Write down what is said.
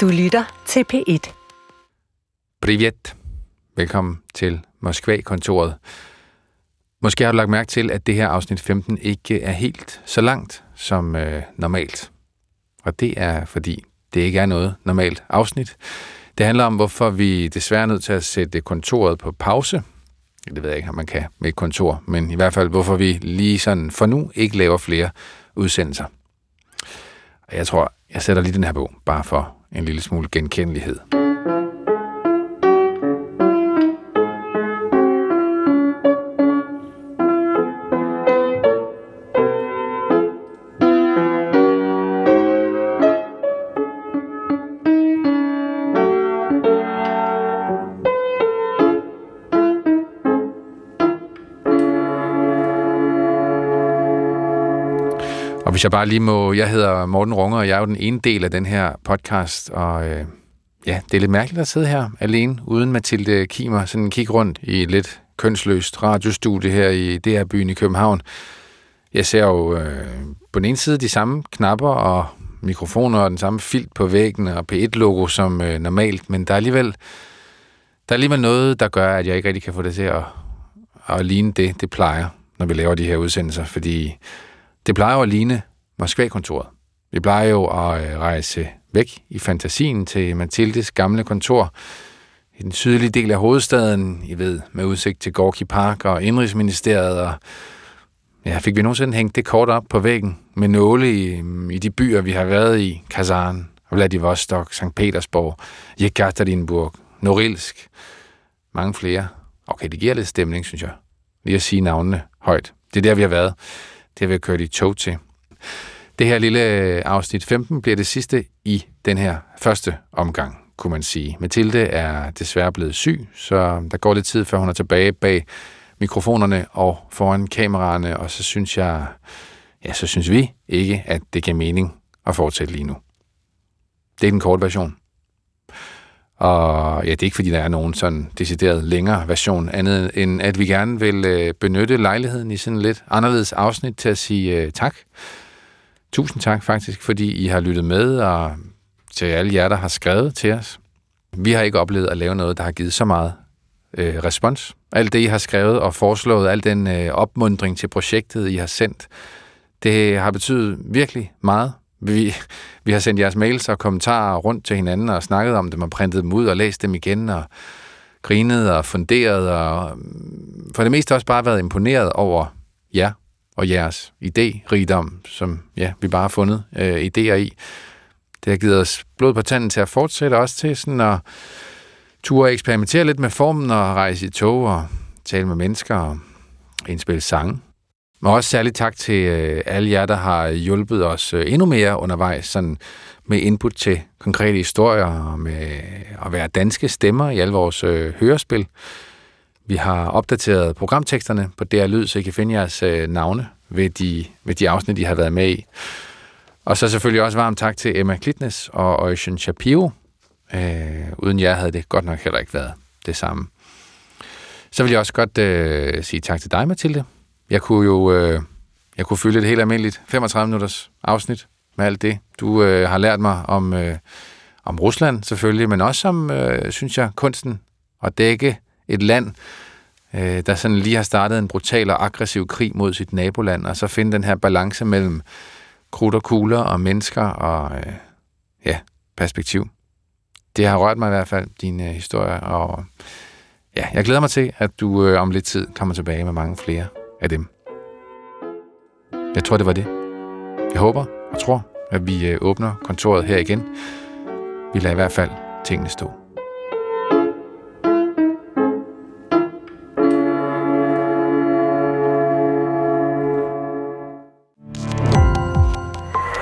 Du lytter til P1. Privet. Velkommen til Moskva-kontoret. Måske har du lagt mærke til, at det her afsnit 15 ikke er helt så langt som øh, normalt. Og det er, fordi det ikke er noget normalt afsnit. Det handler om, hvorfor vi desværre er nødt til at sætte kontoret på pause. Det ved jeg ikke, om man kan med et kontor, men i hvert fald, hvorfor vi lige sådan for nu ikke laver flere udsendelser. Og jeg tror, jeg sætter lige den her på, bare for en lille smule genkendelighed. Hvis jeg bare lige må, jeg hedder Morten Runger, og jeg er jo den ene del af den her podcast, og øh, ja, det er lidt mærkeligt at sidde her alene, uden Mathilde Kimer, sådan kigge rundt i et lidt kønsløst radiostudie her i DR-byen i København. Jeg ser jo øh, på den ene side de samme knapper og mikrofoner og den samme filt på væggen og P1-logo som øh, normalt, men der er alligevel der er alligevel noget, der gør, at jeg ikke rigtig kan få det til at, at ligne det, det plejer, når vi laver de her udsendelser, fordi det plejer jo at ligne Moskva-kontoret. Vi plejer jo at øh, rejse væk i fantasien til Mathildes gamle kontor i den sydlige del af hovedstaden, I ved, med udsigt til Gorky Park og Indrigsministeriet, og ja, fik vi nogensinde hængt det kort op på væggen med nåle i, i de byer, vi har været i, Kazan, Vladivostok, St. Petersborg, Jekaterinburg, Norilsk, mange flere. Okay, det giver lidt stemning, synes jeg. Lige at sige navnene højt. Det er der, vi har været. Det har vi kørt i tog til. Det her lille øh, afsnit 15 bliver det sidste i den her første omgang, kunne man sige. Mathilde er desværre blevet syg, så der går lidt tid, før hun er tilbage bag mikrofonerne og foran kameraerne, og så synes jeg, ja, så synes vi ikke, at det giver mening at fortsætte lige nu. Det er den korte version. Og ja, det er ikke fordi, der er nogen sådan decideret længere version, andet end at vi gerne vil øh, benytte lejligheden i sådan lidt anderledes afsnit til at sige øh, tak. Tusind tak faktisk, fordi I har lyttet med, og til alle jer, der har skrevet til os. Vi har ikke oplevet at lave noget, der har givet så meget øh, respons. Alt det, I har skrevet og foreslået, al den øh, opmundring til projektet, I har sendt, det har betydet virkelig meget. Vi, vi har sendt jeres mails og kommentarer rundt til hinanden og snakket om dem og printet dem ud og læst dem igen og grinet og funderet og for det meste også bare været imponeret over jer og jeres idérigdom, som ja, vi bare har fundet øh, idéer i. Det har givet os blod på tanden til at fortsætte også til sådan at ture eksperimentere lidt med formen og rejse i tog og tale med mennesker og indspille sange. Men også særligt tak til øh, alle jer, der har hjulpet os øh, endnu mere undervejs, sådan med input til konkrete historier og med at være danske stemmer i alle vores øh, hørespil. Vi har opdateret programteksterne på DR Lyd, så I kan finde jeres øh, navne ved de, ved de afsnit, I har været med i. Og så selvfølgelig også varmt tak til Emma Klitnes og Ocean Shapiro. Øh, uden jer havde det godt nok heller ikke været det samme. Så vil jeg også godt øh, sige tak til dig, Mathilde. Jeg kunne jo øh, jeg kunne fylde et helt almindeligt 35 minutters afsnit med alt det. Du øh, har lært mig om, øh, om Rusland selvfølgelig, men også om, øh, synes jeg, kunsten at dække et land, øh, der sådan lige har startet en brutal og aggressiv krig mod sit naboland, og så finde den her balance mellem krudt og kugler og mennesker og øh, ja, perspektiv. Det har rørt mig i hvert fald, din øh, historie, og ja, jeg glæder mig til, at du øh, om lidt tid kommer tilbage med mange flere af dem. Jeg tror, det var det. Jeg håber og tror, at vi øh, åbner kontoret her igen. Vi lader i hvert fald tingene stå.